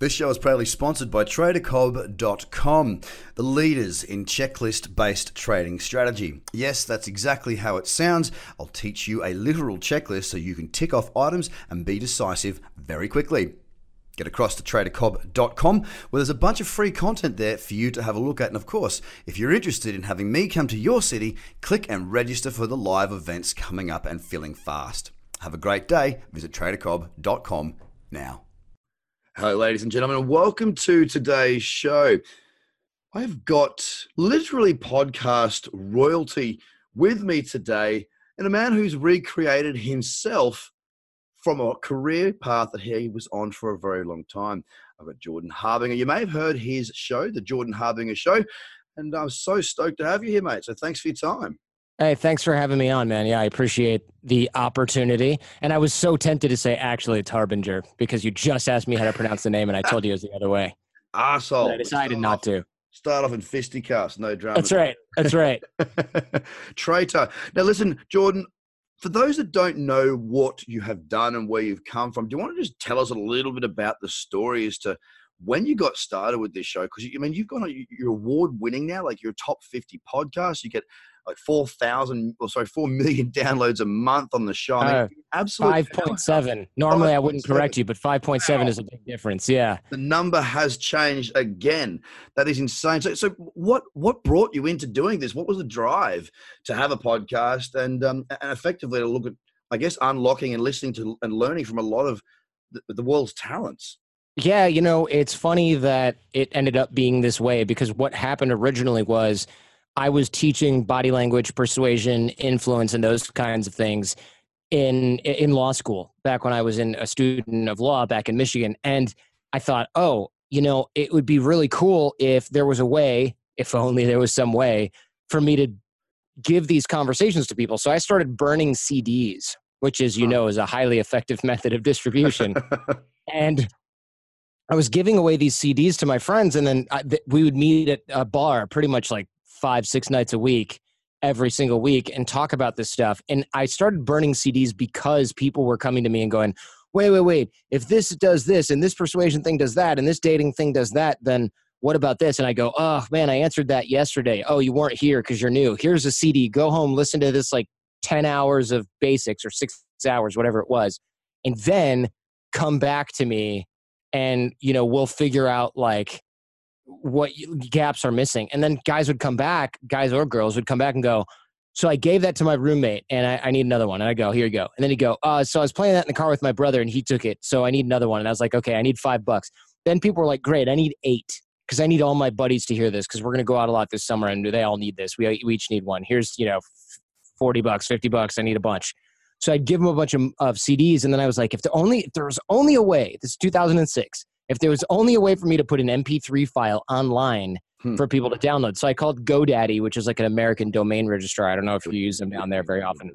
This show is proudly sponsored by TraderCobb.com, the leaders in checklist based trading strategy. Yes, that's exactly how it sounds. I'll teach you a literal checklist so you can tick off items and be decisive very quickly. Get across to tradercobb.com where there's a bunch of free content there for you to have a look at. And of course, if you're interested in having me come to your city, click and register for the live events coming up and filling fast. Have a great day. Visit tradercobb.com now. Hello, ladies and gentlemen, and welcome to today's show. I've got literally podcast royalty with me today, and a man who's recreated himself from a career path that he was on for a very long time. I've got Jordan Harbinger. You may have heard his show, The Jordan Harbinger Show, and I'm so stoked to have you here, mate. So thanks for your time. Hey, thanks for having me on, man. Yeah, I appreciate the opportunity. And I was so tempted to say, actually, it's Harbinger because you just asked me how to pronounce the name and I told you it was the other way. Arsehole. But I decided not off, to. Start off in fisticuffs, no drama. That's right. That's right. Traitor. Now, listen, Jordan, for those that don't know what you have done and where you've come from, do you want to just tell us a little bit about the story as to when you got started with this show? Because, I mean, you've got, you're award winning now, like your top 50 podcast You get like four thousand or sorry, four million downloads a month on the show. I mean, uh, absolutely five point seven. Normally, 5. I wouldn't 7. correct you, but five point seven wow. is a big difference. Yeah, the number has changed again. That is insane. So, so what what brought you into doing this? What was the drive to have a podcast and um, and effectively to look at, I guess, unlocking and listening to and learning from a lot of the, the world's talents. Yeah, you know, it's funny that it ended up being this way because what happened originally was I was teaching body language, persuasion, influence, and those kinds of things in in law school back when I was in a student of law back in Michigan, and I thought, oh, you know, it would be really cool if there was a way, if only there was some way, for me to give these conversations to people. So I started burning CDs, which, as you know, is a highly effective method of distribution, and I was giving away these CDs to my friends, and then I, th- we would meet at a bar, pretty much like five, six nights a week every single week and talk about this stuff. And I started burning CDs because people were coming to me and going, wait, wait, wait, if this does this and this persuasion thing does that and this dating thing does that, then what about this? And I go, oh man, I answered that yesterday. Oh, you weren't here because you're new. Here's a CD. Go home, listen to this like 10 hours of basics or six hours, whatever it was. And then come back to me and, you know, we'll figure out like, what gaps are missing. And then guys would come back, guys or girls would come back and go, so I gave that to my roommate and I, I need another one. And I go, here you go. And then he'd go, uh, so I was playing that in the car with my brother and he took it. So I need another one. And I was like, okay, I need five bucks. Then people were like, great, I need eight because I need all my buddies to hear this because we're going to go out a lot this summer and they all need this. We, we each need one. Here's, you know, 40 bucks, 50 bucks. I need a bunch. So I'd give them a bunch of, of CDs. And then I was like, if the only, if there was only a way, this is 2006, if there was only a way for me to put an MP3 file online hmm. for people to download. So I called GoDaddy, which is like an American domain registrar. I don't know if you use them down there very often.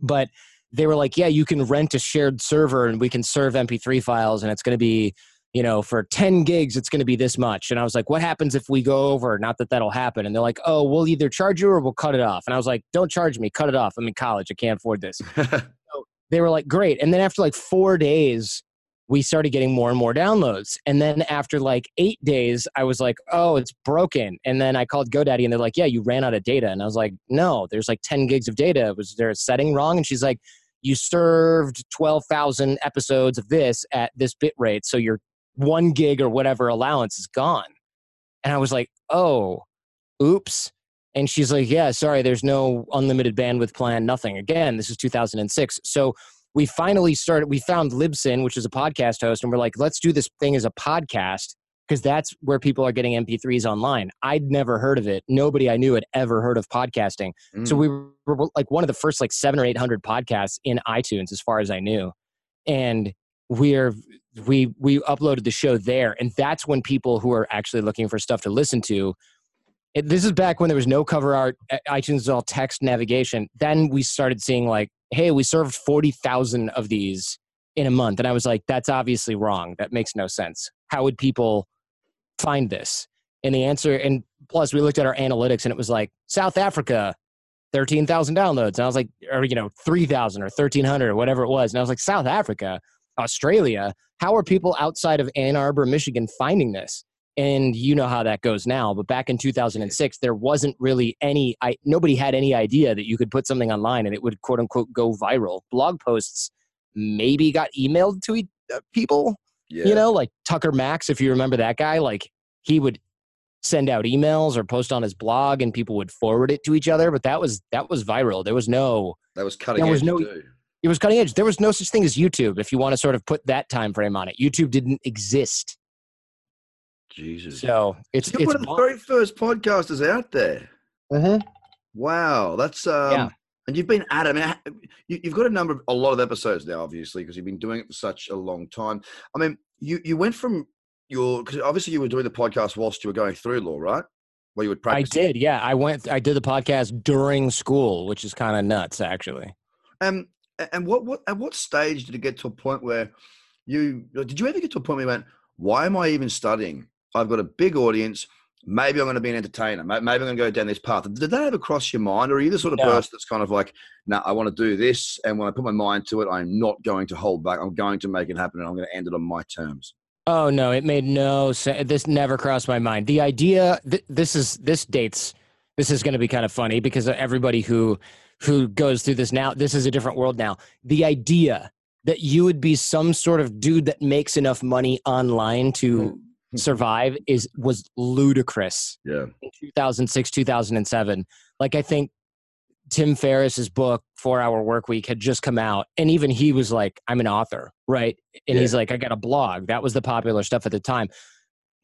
But they were like, yeah, you can rent a shared server and we can serve MP3 files and it's going to be, you know, for 10 gigs, it's going to be this much. And I was like, what happens if we go over? Not that that'll happen. And they're like, oh, we'll either charge you or we'll cut it off. And I was like, don't charge me, cut it off. I'm in college. I can't afford this. so they were like, great. And then after like four days, we started getting more and more downloads. And then after like eight days, I was like, oh, it's broken. And then I called GoDaddy and they're like, yeah, you ran out of data. And I was like, no, there's like 10 gigs of data. Was there a setting wrong? And she's like, you served 12,000 episodes of this at this bit rate. So your one gig or whatever allowance is gone. And I was like, oh, oops. And she's like, yeah, sorry, there's no unlimited bandwidth plan, nothing. Again, this is 2006. So we finally started we found libsyn which is a podcast host and we're like let's do this thing as a podcast because that's where people are getting mp3s online. I'd never heard of it. Nobody i knew had ever heard of podcasting. Mm. so we were like one of the first like seven or eight hundred podcasts in itunes as far as i knew. And we're we we uploaded the show there and that's when people who are actually looking for stuff to listen to it, this is back when there was no cover art itunes was all text navigation. Then we started seeing like hey, we served 40,000 of these in a month. And I was like, that's obviously wrong. That makes no sense. How would people find this? And the answer, and plus we looked at our analytics and it was like, South Africa, 13,000 downloads. And I was like, or, you know, 3,000 or 1,300 or whatever it was. And I was like, South Africa? Australia. How are people outside of Ann Arbor, Michigan finding this? And you know how that goes now. But back in 2006, there wasn't really any, I, nobody had any idea that you could put something online and it would quote unquote go viral. Blog posts maybe got emailed to uh, people, yeah. you know, like Tucker Max, if you remember that guy, like he would send out emails or post on his blog and people would forward it to each other. But that was, that was viral. There was no, that was cutting there was no, too. It was cutting edge. There was no such thing as YouTube. If you want to sort of put that time frame on it, YouTube didn't exist. Jesus. So it's You're it's one of the very first podcasters out there. Mm-hmm. Wow, that's um, yeah. And you've been at it. I mean, you've got a number of a lot of episodes now, obviously, because you've been doing it for such a long time. I mean, you you went from your because obviously you were doing the podcast whilst you were going through law, right? Where you would practice. I did, yeah. I went. I did the podcast during school, which is kind of nuts, actually. Um, and what what at what stage did it get to a point where you did you ever get to a point where you went, why am I even studying? I've got a big audience. Maybe I'm going to be an entertainer. Maybe I'm going to go down this path. Did that ever cross your mind, or are you the sort of no. person that's kind of like, "No, nah, I want to do this, and when I put my mind to it, I'm not going to hold back. I'm going to make it happen, and I'm going to end it on my terms." Oh no, it made no sense. This never crossed my mind. The idea. Th- this is this dates. This is going to be kind of funny because everybody who who goes through this now, this is a different world now. The idea that you would be some sort of dude that makes enough money online to hmm. Survive is was ludicrous. Yeah. In 2006, 2007. Like I think Tim Ferriss's book Four Hour Work Week had just come out, and even he was like, "I'm an author, right?" And yeah. he's like, "I got a blog." That was the popular stuff at the time.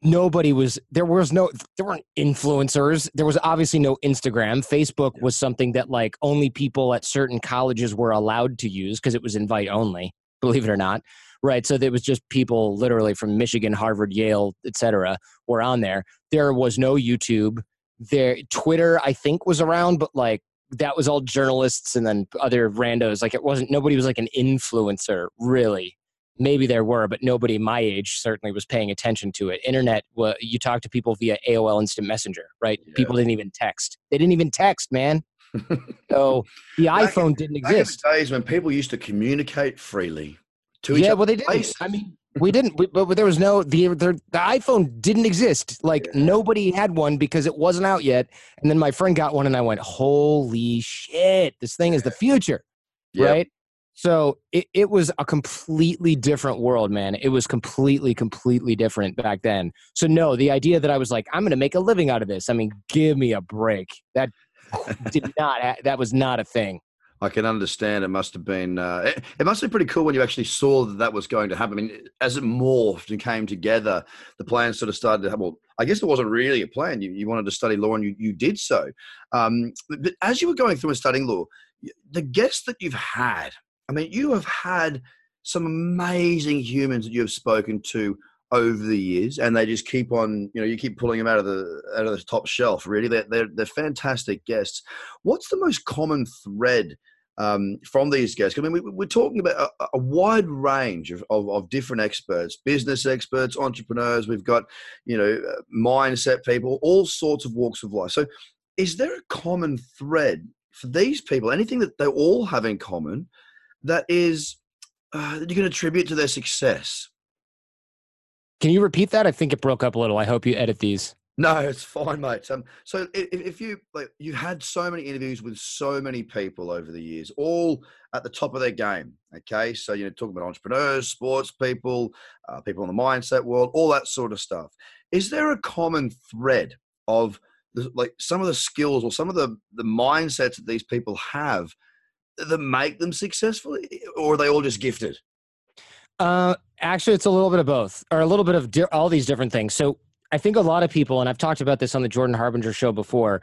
Nobody was there. Was no there weren't influencers. There was obviously no Instagram. Facebook yeah. was something that like only people at certain colleges were allowed to use because it was invite only. Believe it or not right? So there was just people literally from Michigan, Harvard, Yale, etc. were on there. There was no YouTube. There, Twitter, I think, was around, but like that was all journalists and then other randos. Like it wasn't nobody was like an influencer really. Maybe there were, but nobody my age certainly was paying attention to it. Internet, well, you talk to people via AOL Instant Messenger, right? Yeah. People didn't even text. They didn't even text, man. so the back iPhone in, didn't exist. days when people used to communicate freely to yeah, well, they didn't. I mean, we didn't, we, but there was no the, the the iPhone didn't exist. Like yeah. nobody had one because it wasn't out yet. And then my friend got one, and I went, "Holy shit! This thing is the future!" Yep. Right. So it, it was a completely different world, man. It was completely, completely different back then. So no, the idea that I was like, I'm going to make a living out of this. I mean, give me a break. That did not. That was not a thing. I can understand it must have been uh, it, it, must have been pretty cool when you actually saw that that was going to happen. I mean, as it morphed and came together, the plan sort of started to. Well, I guess it wasn't really a plan. You, you wanted to study law and you, you did so. Um, but as you were going through and studying law, the guests that you've had, I mean, you have had some amazing humans that you have spoken to over the years, and they just keep on. You know, you keep pulling them out of the out of the top shelf. Really, they're they're, they're fantastic guests. What's the most common thread? Um, from these guests. I mean, we, are talking about a, a wide range of, of, of, different experts, business experts, entrepreneurs. We've got, you know, uh, mindset people, all sorts of walks of life. So, is there a common thread for these people? Anything that they all have in common that is uh, that you can attribute to their success? Can you repeat that? I think it broke up a little. I hope you edit these. No, it's fine, mate. Um, so if, if you like, you had so many interviews with so many people over the years, all at the top of their game. Okay, so you know, talking about entrepreneurs, sports people, uh, people in the mindset world, all that sort of stuff. Is there a common thread of the, like some of the skills or some of the the mindsets that these people have that make them successful, or are they all just gifted? Uh, actually, it's a little bit of both, or a little bit of di- all these different things. So I think a lot of people, and I've talked about this on the Jordan Harbinger show before,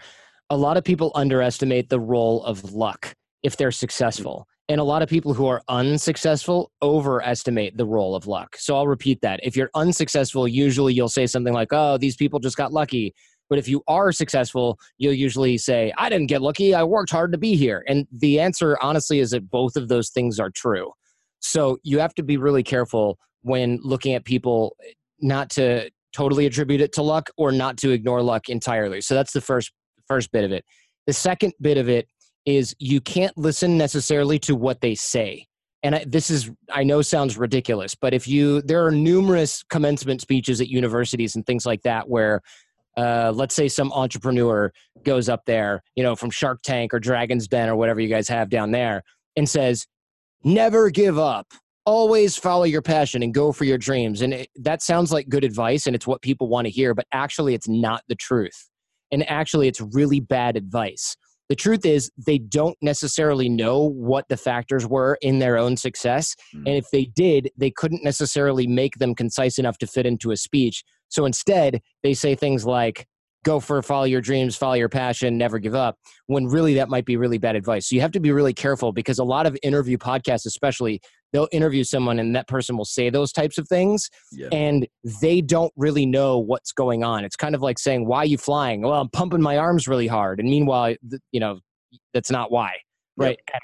a lot of people underestimate the role of luck if they're successful. And a lot of people who are unsuccessful overestimate the role of luck. So I'll repeat that. If you're unsuccessful, usually you'll say something like, oh, these people just got lucky. But if you are successful, you'll usually say, I didn't get lucky. I worked hard to be here. And the answer, honestly, is that both of those things are true. So you have to be really careful when looking at people not to totally attribute it to luck or not to ignore luck entirely. So that's the first first bit of it. The second bit of it is you can't listen necessarily to what they say. and I, this is i know sounds ridiculous but if you there are numerous commencement speeches at universities and things like that where uh, let's say some entrepreneur goes up there you know from shark tank or dragon's den or whatever you guys have down there and says never give up. Always follow your passion and go for your dreams. And it, that sounds like good advice and it's what people want to hear but actually it's not the truth. And actually it's really bad advice. The truth is they don't necessarily know what the factors were in their own success mm. and if they did they couldn't necessarily make them concise enough to fit into a speech. So instead they say things like go for follow your dreams follow your passion never give up when really that might be really bad advice so you have to be really careful because a lot of interview podcasts especially they'll interview someone and that person will say those types of things yeah. and they don't really know what's going on it's kind of like saying why are you flying well i'm pumping my arms really hard and meanwhile you know that's not why right yep. at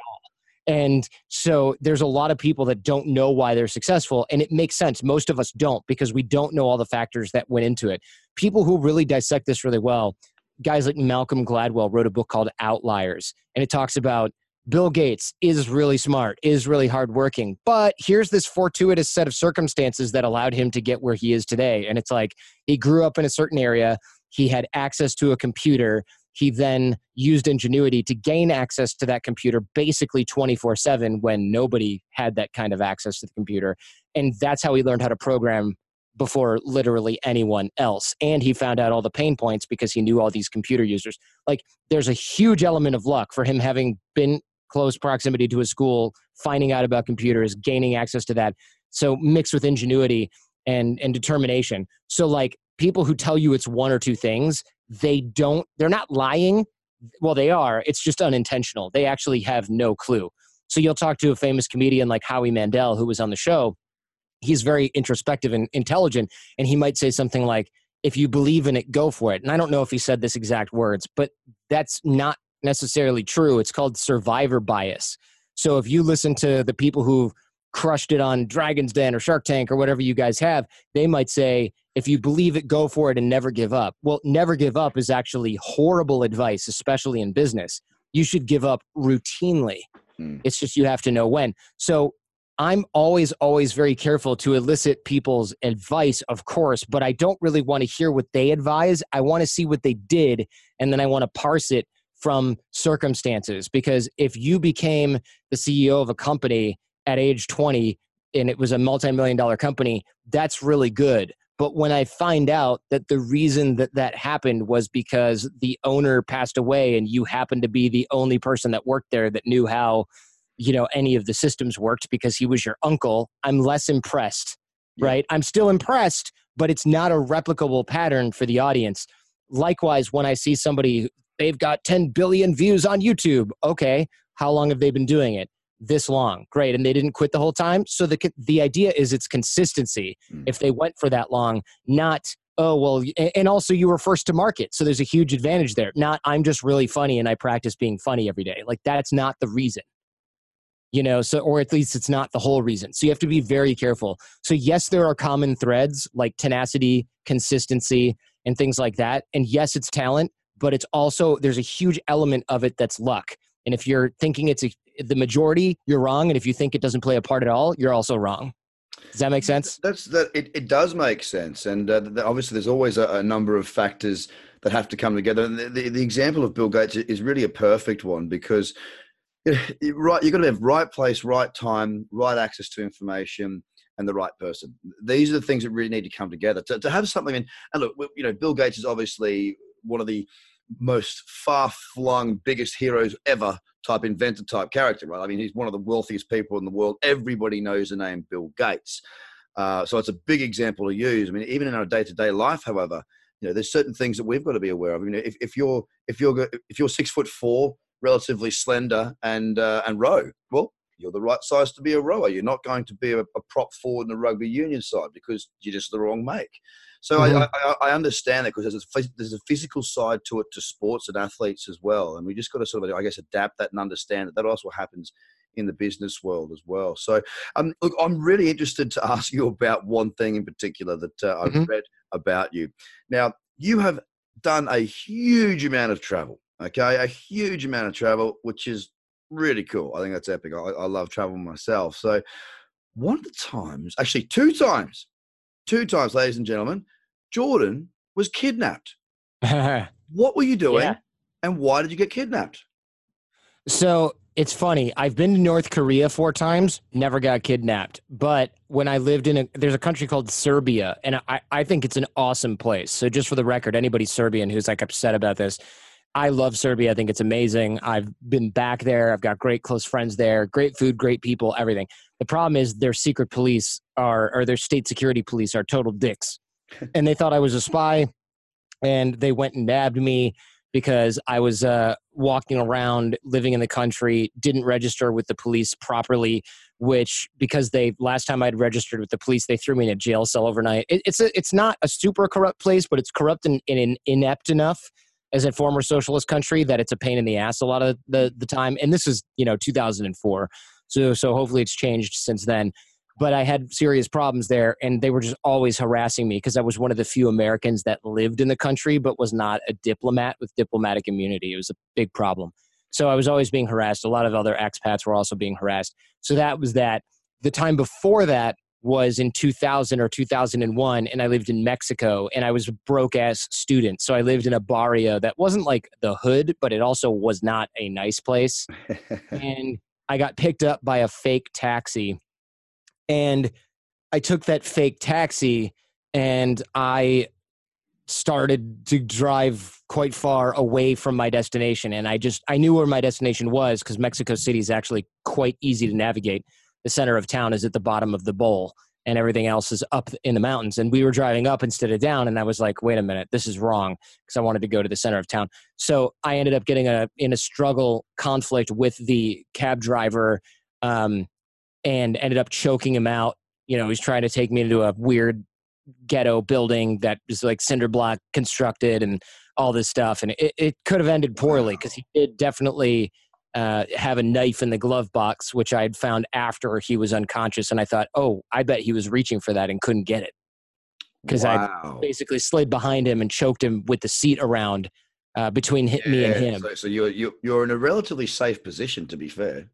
and so there's a lot of people that don't know why they're successful and it makes sense most of us don't because we don't know all the factors that went into it people who really dissect this really well guys like malcolm gladwell wrote a book called outliers and it talks about Bill Gates is really smart, is really hardworking, but here's this fortuitous set of circumstances that allowed him to get where he is today. And it's like he grew up in a certain area, he had access to a computer, he then used ingenuity to gain access to that computer basically 24 7 when nobody had that kind of access to the computer. And that's how he learned how to program before literally anyone else. And he found out all the pain points because he knew all these computer users. Like, there's a huge element of luck for him having been close proximity to a school, finding out about computers, gaining access to that. So mixed with ingenuity and and determination. So like people who tell you it's one or two things, they don't they're not lying. Well, they are. It's just unintentional. They actually have no clue. So you'll talk to a famous comedian like Howie Mandel who was on the show. He's very introspective and intelligent and he might say something like if you believe in it, go for it. And I don't know if he said this exact words, but that's not necessarily true. It's called survivor bias. So if you listen to the people who've crushed it on Dragon's Den or Shark Tank or whatever you guys have, they might say, if you believe it, go for it and never give up. Well, never give up is actually horrible advice, especially in business. You should give up routinely. Hmm. It's just you have to know when. So I'm always, always very careful to elicit people's advice, of course, but I don't really want to hear what they advise. I want to see what they did, and then I want to parse it from circumstances because if you became the CEO of a company at age 20 and it was a multi-million dollar company that's really good but when i find out that the reason that that happened was because the owner passed away and you happened to be the only person that worked there that knew how you know any of the systems worked because he was your uncle i'm less impressed yeah. right i'm still impressed but it's not a replicable pattern for the audience likewise when i see somebody They've got 10 billion views on YouTube. Okay, how long have they been doing it? This long. Great. And they didn't quit the whole time. So the, the idea is it's consistency. Mm. If they went for that long, not, oh, well, and also you were first to market. So there's a huge advantage there. Not, I'm just really funny and I practice being funny every day. Like that's not the reason you know so or at least it's not the whole reason so you have to be very careful so yes there are common threads like tenacity consistency and things like that and yes it's talent but it's also there's a huge element of it that's luck. And if you're thinking it's a, the majority, you're wrong. And if you think it doesn't play a part at all, you're also wrong. Does that make sense? That's that. It, it does make sense, and uh, obviously there's always a, a, number of factors that have to come together. And the, the, the example of Bill Gates is really a perfect one because you right you've got to have right place, right time, right access to information, and the right person. These are the things that really need to come together to, to have something. In, and look, you know, Bill Gates is obviously one of the most far flung, biggest heroes ever type inventor type character, right? I mean, he's one of the wealthiest people in the world. Everybody knows the name Bill Gates. Uh, so it's a big example to use. I mean, even in our day to day life, however, you know, there's certain things that we've got to be aware of. I mean, if, if you're if you're if you're six foot four, relatively slender, and uh, and row, well, you're the right size to be a rower. You're not going to be a, a prop forward in the rugby union side because you're just the wrong make. So mm-hmm. I, I, I, understand that because there's a, there's a physical side to it to sports and athletes as well, and we just got to sort of I guess adapt that and understand that that also happens in the business world as well. So um, look, I'm really interested to ask you about one thing in particular that uh, I've mm-hmm. read about you. Now you have done a huge amount of travel. Okay, a huge amount of travel, which is really cool. I think that's epic. I, I love travel myself. So one of the times, actually two times, two times, ladies and gentlemen, Jordan was kidnapped. what were you doing, yeah. and why did you get kidnapped? So it's funny. I've been to North Korea four times, never got kidnapped. But when I lived in a, there's a country called Serbia, and I, I think it's an awesome place. So just for the record, anybody Serbian who's like upset about this, I love Serbia. I think it's amazing. I've been back there. I've got great close friends there. Great food, great people, everything. The problem is their secret police are, or their state security police are total dicks, and they thought I was a spy, and they went and nabbed me because I was uh, walking around living in the country, didn't register with the police properly, which because they last time I'd registered with the police, they threw me in a jail cell overnight. It, it's a, it's not a super corrupt place, but it's corrupt and, and inept enough as a former socialist country that it's a pain in the ass a lot of the, the time. And this is, you know, 2004. So, so hopefully it's changed since then but I had serious problems there, and they were just always harassing me because I was one of the few Americans that lived in the country but was not a diplomat with diplomatic immunity. It was a big problem. So I was always being harassed. A lot of other expats were also being harassed. So that was that. The time before that was in 2000 or 2001, and I lived in Mexico, and I was a broke ass student. So I lived in a barrio that wasn't like the hood, but it also was not a nice place. and I got picked up by a fake taxi and I took that fake taxi and I started to drive quite far away from my destination. And I just, I knew where my destination was because Mexico City is actually quite easy to navigate. The center of town is at the bottom of the bowl and everything else is up in the mountains. And we were driving up instead of down. And I was like, wait a minute, this is wrong because I wanted to go to the center of town. So I ended up getting a, in a struggle conflict with the cab driver. Um, and ended up choking him out. You know, he's trying to take me into a weird ghetto building that is like cinder block constructed and all this stuff. And it, it could have ended poorly because he did definitely uh, have a knife in the glove box, which I had found after he was unconscious. And I thought, oh, I bet he was reaching for that and couldn't get it because wow. I basically slid behind him and choked him with the seat around uh, between yeah, me and him. So, so you're, you're, you're in a relatively safe position, to be fair.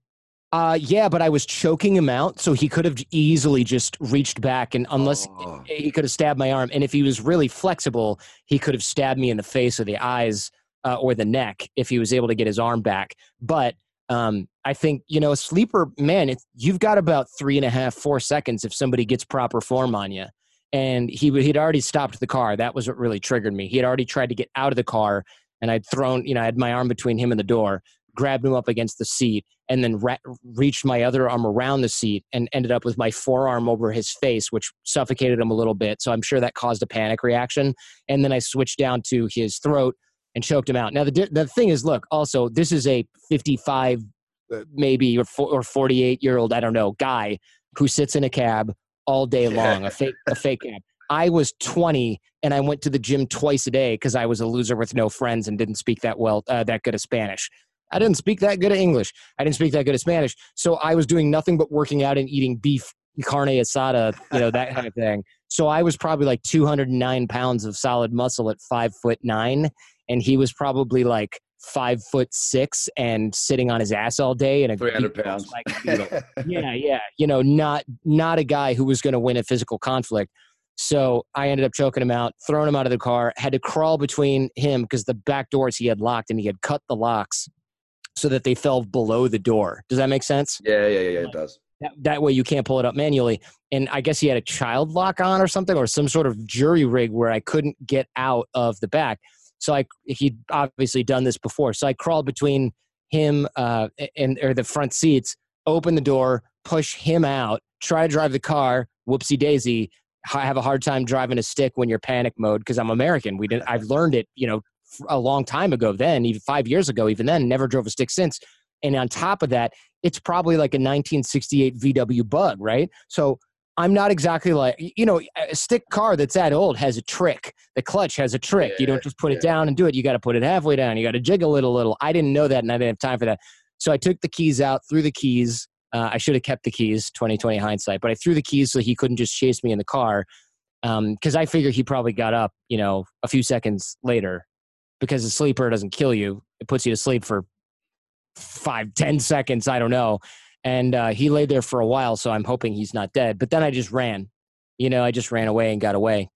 Uh, yeah, but I was choking him out, so he could have easily just reached back, and unless oh. he could have stabbed my arm, and if he was really flexible, he could have stabbed me in the face or the eyes uh, or the neck if he was able to get his arm back. But um, I think you know, sleeper man, you've got about three and a half, four seconds if somebody gets proper form on you. And he he'd already stopped the car. That was what really triggered me. He had already tried to get out of the car, and I'd thrown, you know, I had my arm between him and the door grabbed him up against the seat, and then reached my other arm around the seat and ended up with my forearm over his face, which suffocated him a little bit. So I'm sure that caused a panic reaction. And then I switched down to his throat and choked him out. Now, the, the thing is, look, also, this is a 55, uh, maybe, or, or 48 year old, I don't know, guy who sits in a cab all day long, a fake, a fake cab. I was 20 and I went to the gym twice a day because I was a loser with no friends and didn't speak that well, uh, that good of Spanish. I didn't speak that good of English. I didn't speak that good of Spanish. So I was doing nothing but working out and eating beef, carne asada, you know, that kind of thing. So I was probably like 209 pounds of solid muscle at five foot nine. And he was probably like five foot six and sitting on his ass all day and a 300 pounds. Like, yeah, yeah. You know, not, not a guy who was going to win a physical conflict. So I ended up choking him out, throwing him out of the car, had to crawl between him because the back doors he had locked and he had cut the locks so that they fell below the door. Does that make sense? Yeah, yeah, yeah, yeah it does. That, that, way you can't pull it up manually. And I guess he had a child lock on or something, or some sort of jury rig where I couldn't get out of the back. So I he'd obviously done this before. So I crawled between him uh, and or the front seats, open the door, push him out, try to drive the car. Whoopsie daisy. I have a hard time driving a stick when you're panic mode because I'm American. We didn't. I've learned it, you know, a long time ago then, even five years ago, even then, never drove a stick since. And on top of that, it's probably like a 1968 VW bug, right? So I'm not exactly like, you know, a stick car that's that old has a trick. The clutch has a trick. Yeah, you don't just put yeah. it down and do it. You got to put it halfway down. You got to jiggle it a little. I didn't know that and I didn't have time for that. So I took the keys out, threw the keys. Uh, I should have kept the keys, 2020 hindsight, but I threw the keys so he couldn't just chase me in the car. Because um, I figured he probably got up, you know, a few seconds later because a sleeper doesn't kill you; it puts you to sleep for five, ten seconds. I don't know. And uh, he lay there for a while, so I'm hoping he's not dead. But then I just ran. You know, I just ran away and got away.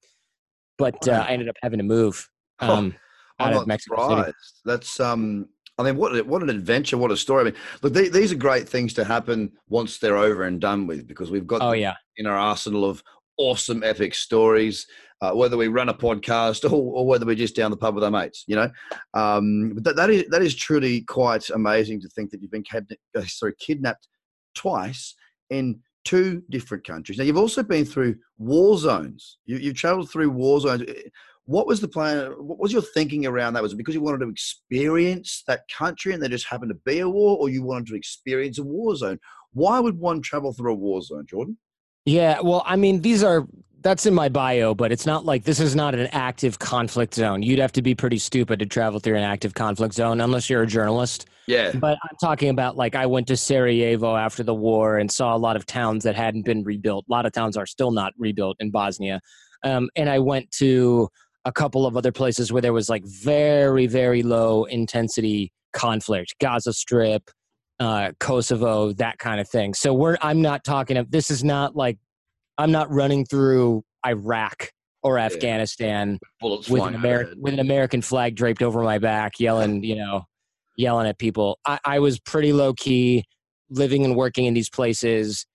But uh, I ended up having to move um, oh, out of Mexico surprised. City. That's um. I mean, what what an adventure! What a story! I mean, look, they, these are great things to happen once they're over and done with, because we've got oh yeah in our arsenal of awesome epic stories uh, whether we run a podcast or, or, whether we're just down the pub with our mates, you know. Um, but that, that is that is truly quite amazing to think that you've been kidnapped, uh, sorry, kidnapped twice in two different countries. Now you've also been through war zones. You, you've travelled through war zones. Eh, what was the plan? What was your thinking around that? Was it because you wanted to experience that country and there just happened to be a war, or you wanted to experience a war zone? Why would one travel through a war zone, Jordan? Yeah, well, I mean, these are that's in my bio, but it's not like this is not an active conflict zone. You'd have to be pretty stupid to travel through an active conflict zone unless you're a journalist. Yeah. But I'm talking about like I went to Sarajevo after the war and saw a lot of towns that hadn't been rebuilt. A lot of towns are still not rebuilt in Bosnia. Um, and I went to a couple of other places where there was like very, very low intensity conflict, Gaza Strip, uh, Kosovo, that kind of thing. So we're I'm not talking. Of this is not like I'm not running through Iraq or Afghanistan yeah. with an American with an American flag draped over my back, yelling, you know, yelling at people. I, I was pretty low key, living and working in these places,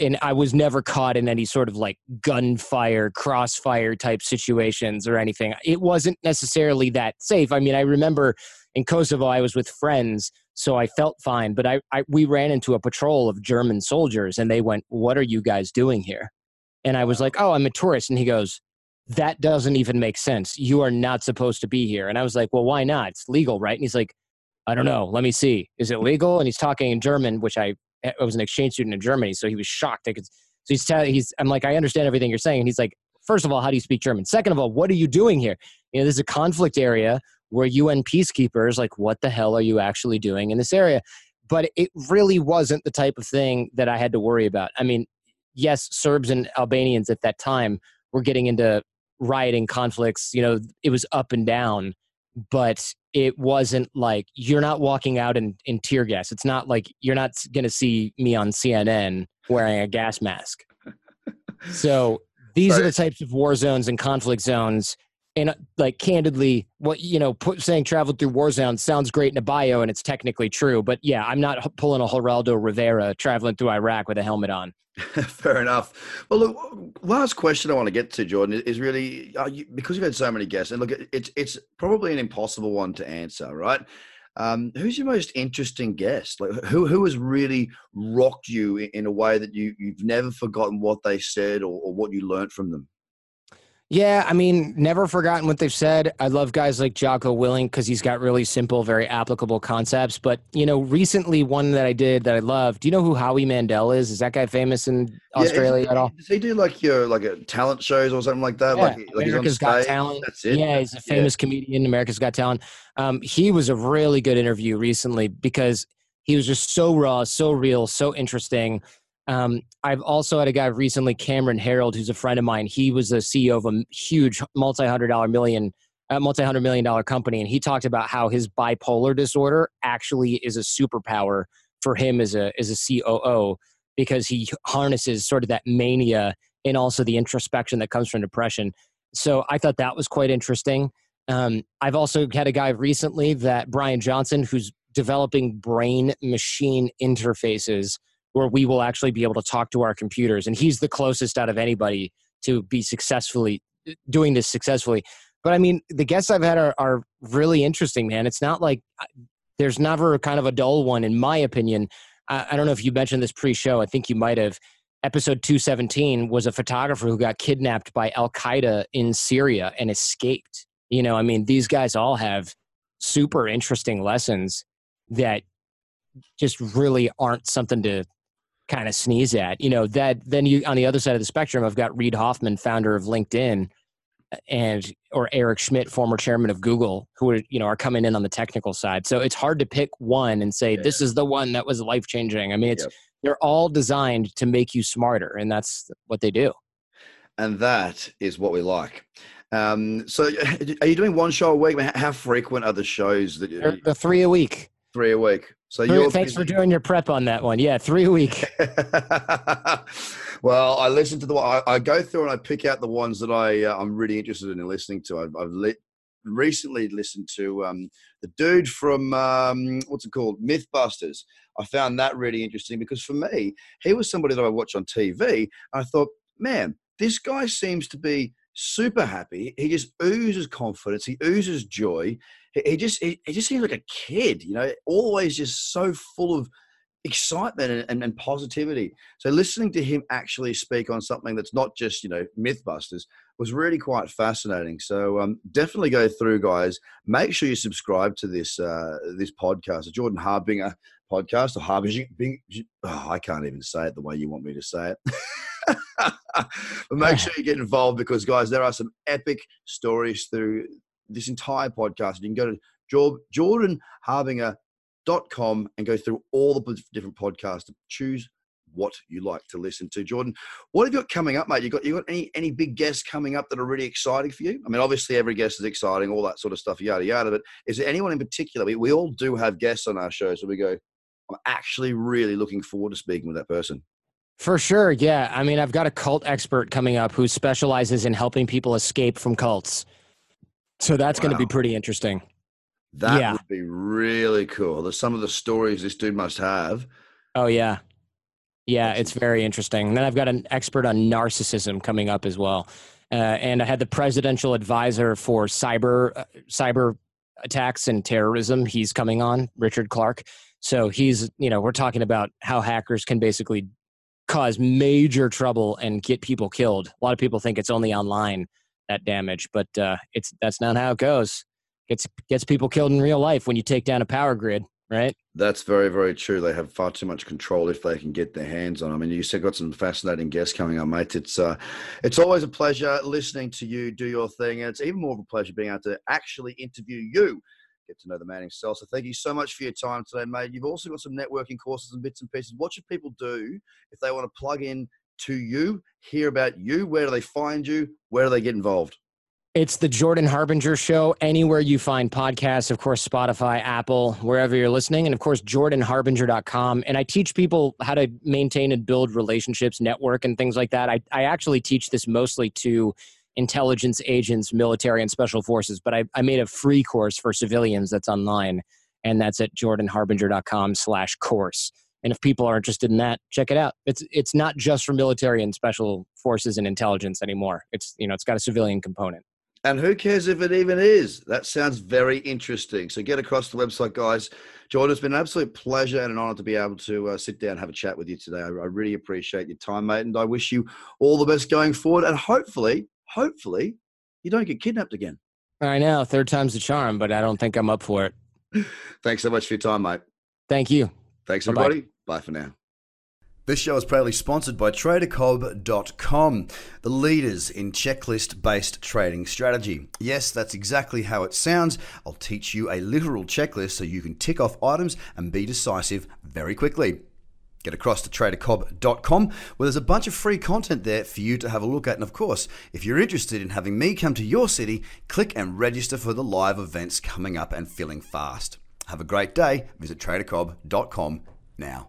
and I was never caught in any sort of like gunfire, crossfire type situations or anything. It wasn't necessarily that safe. I mean, I remember in Kosovo, I was with friends so I felt fine. But I, I we ran into a patrol of German soldiers, and they went, "What are you guys doing here?" And I was like, "Oh, I'm a tourist." And he goes, "That doesn't even make sense. You are not supposed to be here." And I was like, "Well, why not? It's legal, right?" And he's like, "I don't know. Let me see. Is it legal?" And he's talking in German, which I, eh, I was an exchange student in Germany, so he was shocked. I could, so he's telling, he's, I'm like, I understand everything you're saying. And he's like, first of all, how do you speak German? Second of all, what are you doing here? You know, this is a conflict area were UN peacekeepers. Like, what the hell are you actually doing in this area? But it really wasn't the type of thing that I had to worry about. I mean, yes, Serbs and Albanians at that time were getting into rioting conflicts. You know, it was up and down, but it wasn't like you're not walking out in, in tear gas. It's not like you're not going to see me on CNN wearing a gas mask. So these are the types of war zones and conflict zones and uh, like candidly what you know put, saying traveled through war zones sounds great in a bio and it's technically true but yeah i'm not pulling a geraldo rivera traveling through iraq with a helmet on fair enough well look last question i want to get to jordan is really uh, you, because you've had so many guests and look it's it's probably an impossible one to answer right um, who's your most interesting guest? Like, who who has really rocked you in, in a way that you you've never forgotten what they said or, or what you learned from them? Yeah, I mean, never forgotten what they've said. I love guys like Jocko Willink because he's got really simple, very applicable concepts. But you know, recently one that I did that I love. Do you know who Howie Mandel is? Is that guy famous in Australia yeah, at all? Does he do like your like a talent shows or something like that? Yeah, like, like America's Got Talent. That's it. Yeah, he's a famous yeah. comedian. America's Got Talent. Um, he was a really good interview recently because he was just so raw, so real, so interesting. Um, I've also had a guy recently, Cameron Herold, who's a friend of mine. He was the CEO of a huge multi-hundred dollar million, uh, multi-hundred million dollar company, and he talked about how his bipolar disorder actually is a superpower for him as a as a COO because he harnesses sort of that mania and also the introspection that comes from depression. So I thought that was quite interesting. Um, I've also had a guy recently that Bryan Johnson, who's developing brain machine interfaces where we will actually be able to talk to our computers. And he's the closest out of anybody to be successfully doing this successfully. But I mean, the guests I've had are, are really interesting, man. It's not like there's never kind of a dull one, in my opinion. I, I don't know if you mentioned this pre show. I think you might have. Episode 217 was a photographer who got kidnapped by Al Qaeda in Syria and escaped. You know, I mean, these guys all have super interesting lessons that just really aren't something to kind of sneeze at. You know, that then you on the other side of the spectrum, I've got Reid Hoffman, founder of LinkedIn, and or Eric Schmidt, former chairman of Google, who are you know are coming in on the technical side. So it's hard to pick one and say yeah. this is the one that was life changing. I mean, it's yep. they're all designed to make you smarter, and that's what they do. And that is what we like. Um, so, are you doing one show a week? How frequent are the shows that? They're, they're three a week. Three a week. So you thanks for doing your prep on that one. Yeah, three week. well, I listen to the I, I, go through and I pick out the ones that I uh, I'm really interested in listening to. I've, I've li- recently listened to um, the dude from um, what's it called, MythBusters. I found that really interesting because for me, he was somebody that I watch on TV. I thought, man, this guy seems to be super happy. He just oozes confidence. He oozes joy he just he, he, just seems like a kid, you know, always just so full of excitement and, and, and, positivity. So listening to him actually speak on something that's not just you know MythBusters was really quite fascinating. So um, definitely go through, guys. Make sure you subscribe to this uh, this podcast, the Jordan Harbinger podcast, or Harbinger. Oh, I can't even say it the way you want me to say it. but make sure you get involved because, guys, there are some epic stories through this entire podcast. You can go to jordanharbinger.com and go through all the different podcasts to choose what you like to listen to. Jordan, what have you got coming up, mate? You got you got any any big guests coming up that are really exciting for you? I mean, obviously every guest is exciting, all that sort of stuff, yada yada. But is there anyone in particular? We, we all do have guests on our show, so we go. I'm actually really looking forward to speaking with that person. For sure, yeah. I mean, I've got a cult expert coming up who specializes in helping people escape from cults. So that's wow. going to be pretty interesting. That yeah. would be really cool. There's some of the stories this dude must have. Oh yeah, yeah, it's very interesting. And then I've got an expert on narcissism coming up as well, uh, and I had the presidential advisor for cyber uh, cyber attacks and terrorism. He's coming on, Richard Clarke. So he's, you know, we're talking about how hackers can basically cause major trouble and get people killed. A lot of people think it's only online, that damage. But uh, it's that's not how it goes. Gets gets people killed in real life when you take down a power grid, right? That's very very true. They have far too much control if they can get their hands on. I mean, you said got some fascinating guests coming up, mate. It's uh, it's always a pleasure listening to you do your thing, and it's even more of a pleasure being able to actually interview you get to know the man himself. So thank you so much for your time today, mate. You've also got some networking courses and bits and pieces. What should people do if they want to plug in to you, hear about you? Where do they find you? Where do they get involved? It's the Jordan Harbinger Show. Anywhere you find podcasts, of course, Spotify, Apple, wherever you're listening, and of course, jordanharbinger.com. And I teach people how to maintain and build relationships, network, and things like that. I, I actually teach this mostly to intelligence agents, military, and special forces, but I, I made a free course for civilians that's online, and that's at jordanharbinger.com slash course. And if people are interested in that, check it out. It's it's not just for military and special forces and intelligence anymore. It's you know it's got a civilian component. And who cares if it even is? That sounds very interesting. So get across the website, guys. Jordan, it's been an absolute pleasure and an honor to be able to uh, sit down and have a chat with you today. I, I really appreciate your time, mate. And I wish you all the best going forward. And hopefully, hopefully, you don't get kidnapped again. I know. Third time's the charm, but I don't think I'm up for it. Thanks so much for your time, mate. Thank you. Thanks, everybody. Bye, Bye for now. This show is proudly sponsored by TraderCobb.com, the leaders in checklist based trading strategy. Yes, that's exactly how it sounds. I'll teach you a literal checklist so you can tick off items and be decisive very quickly. Get across to tradercobb.com where there's a bunch of free content there for you to have a look at. And of course, if you're interested in having me come to your city, click and register for the live events coming up and filling fast. Have a great day. Visit tradercobb.com now.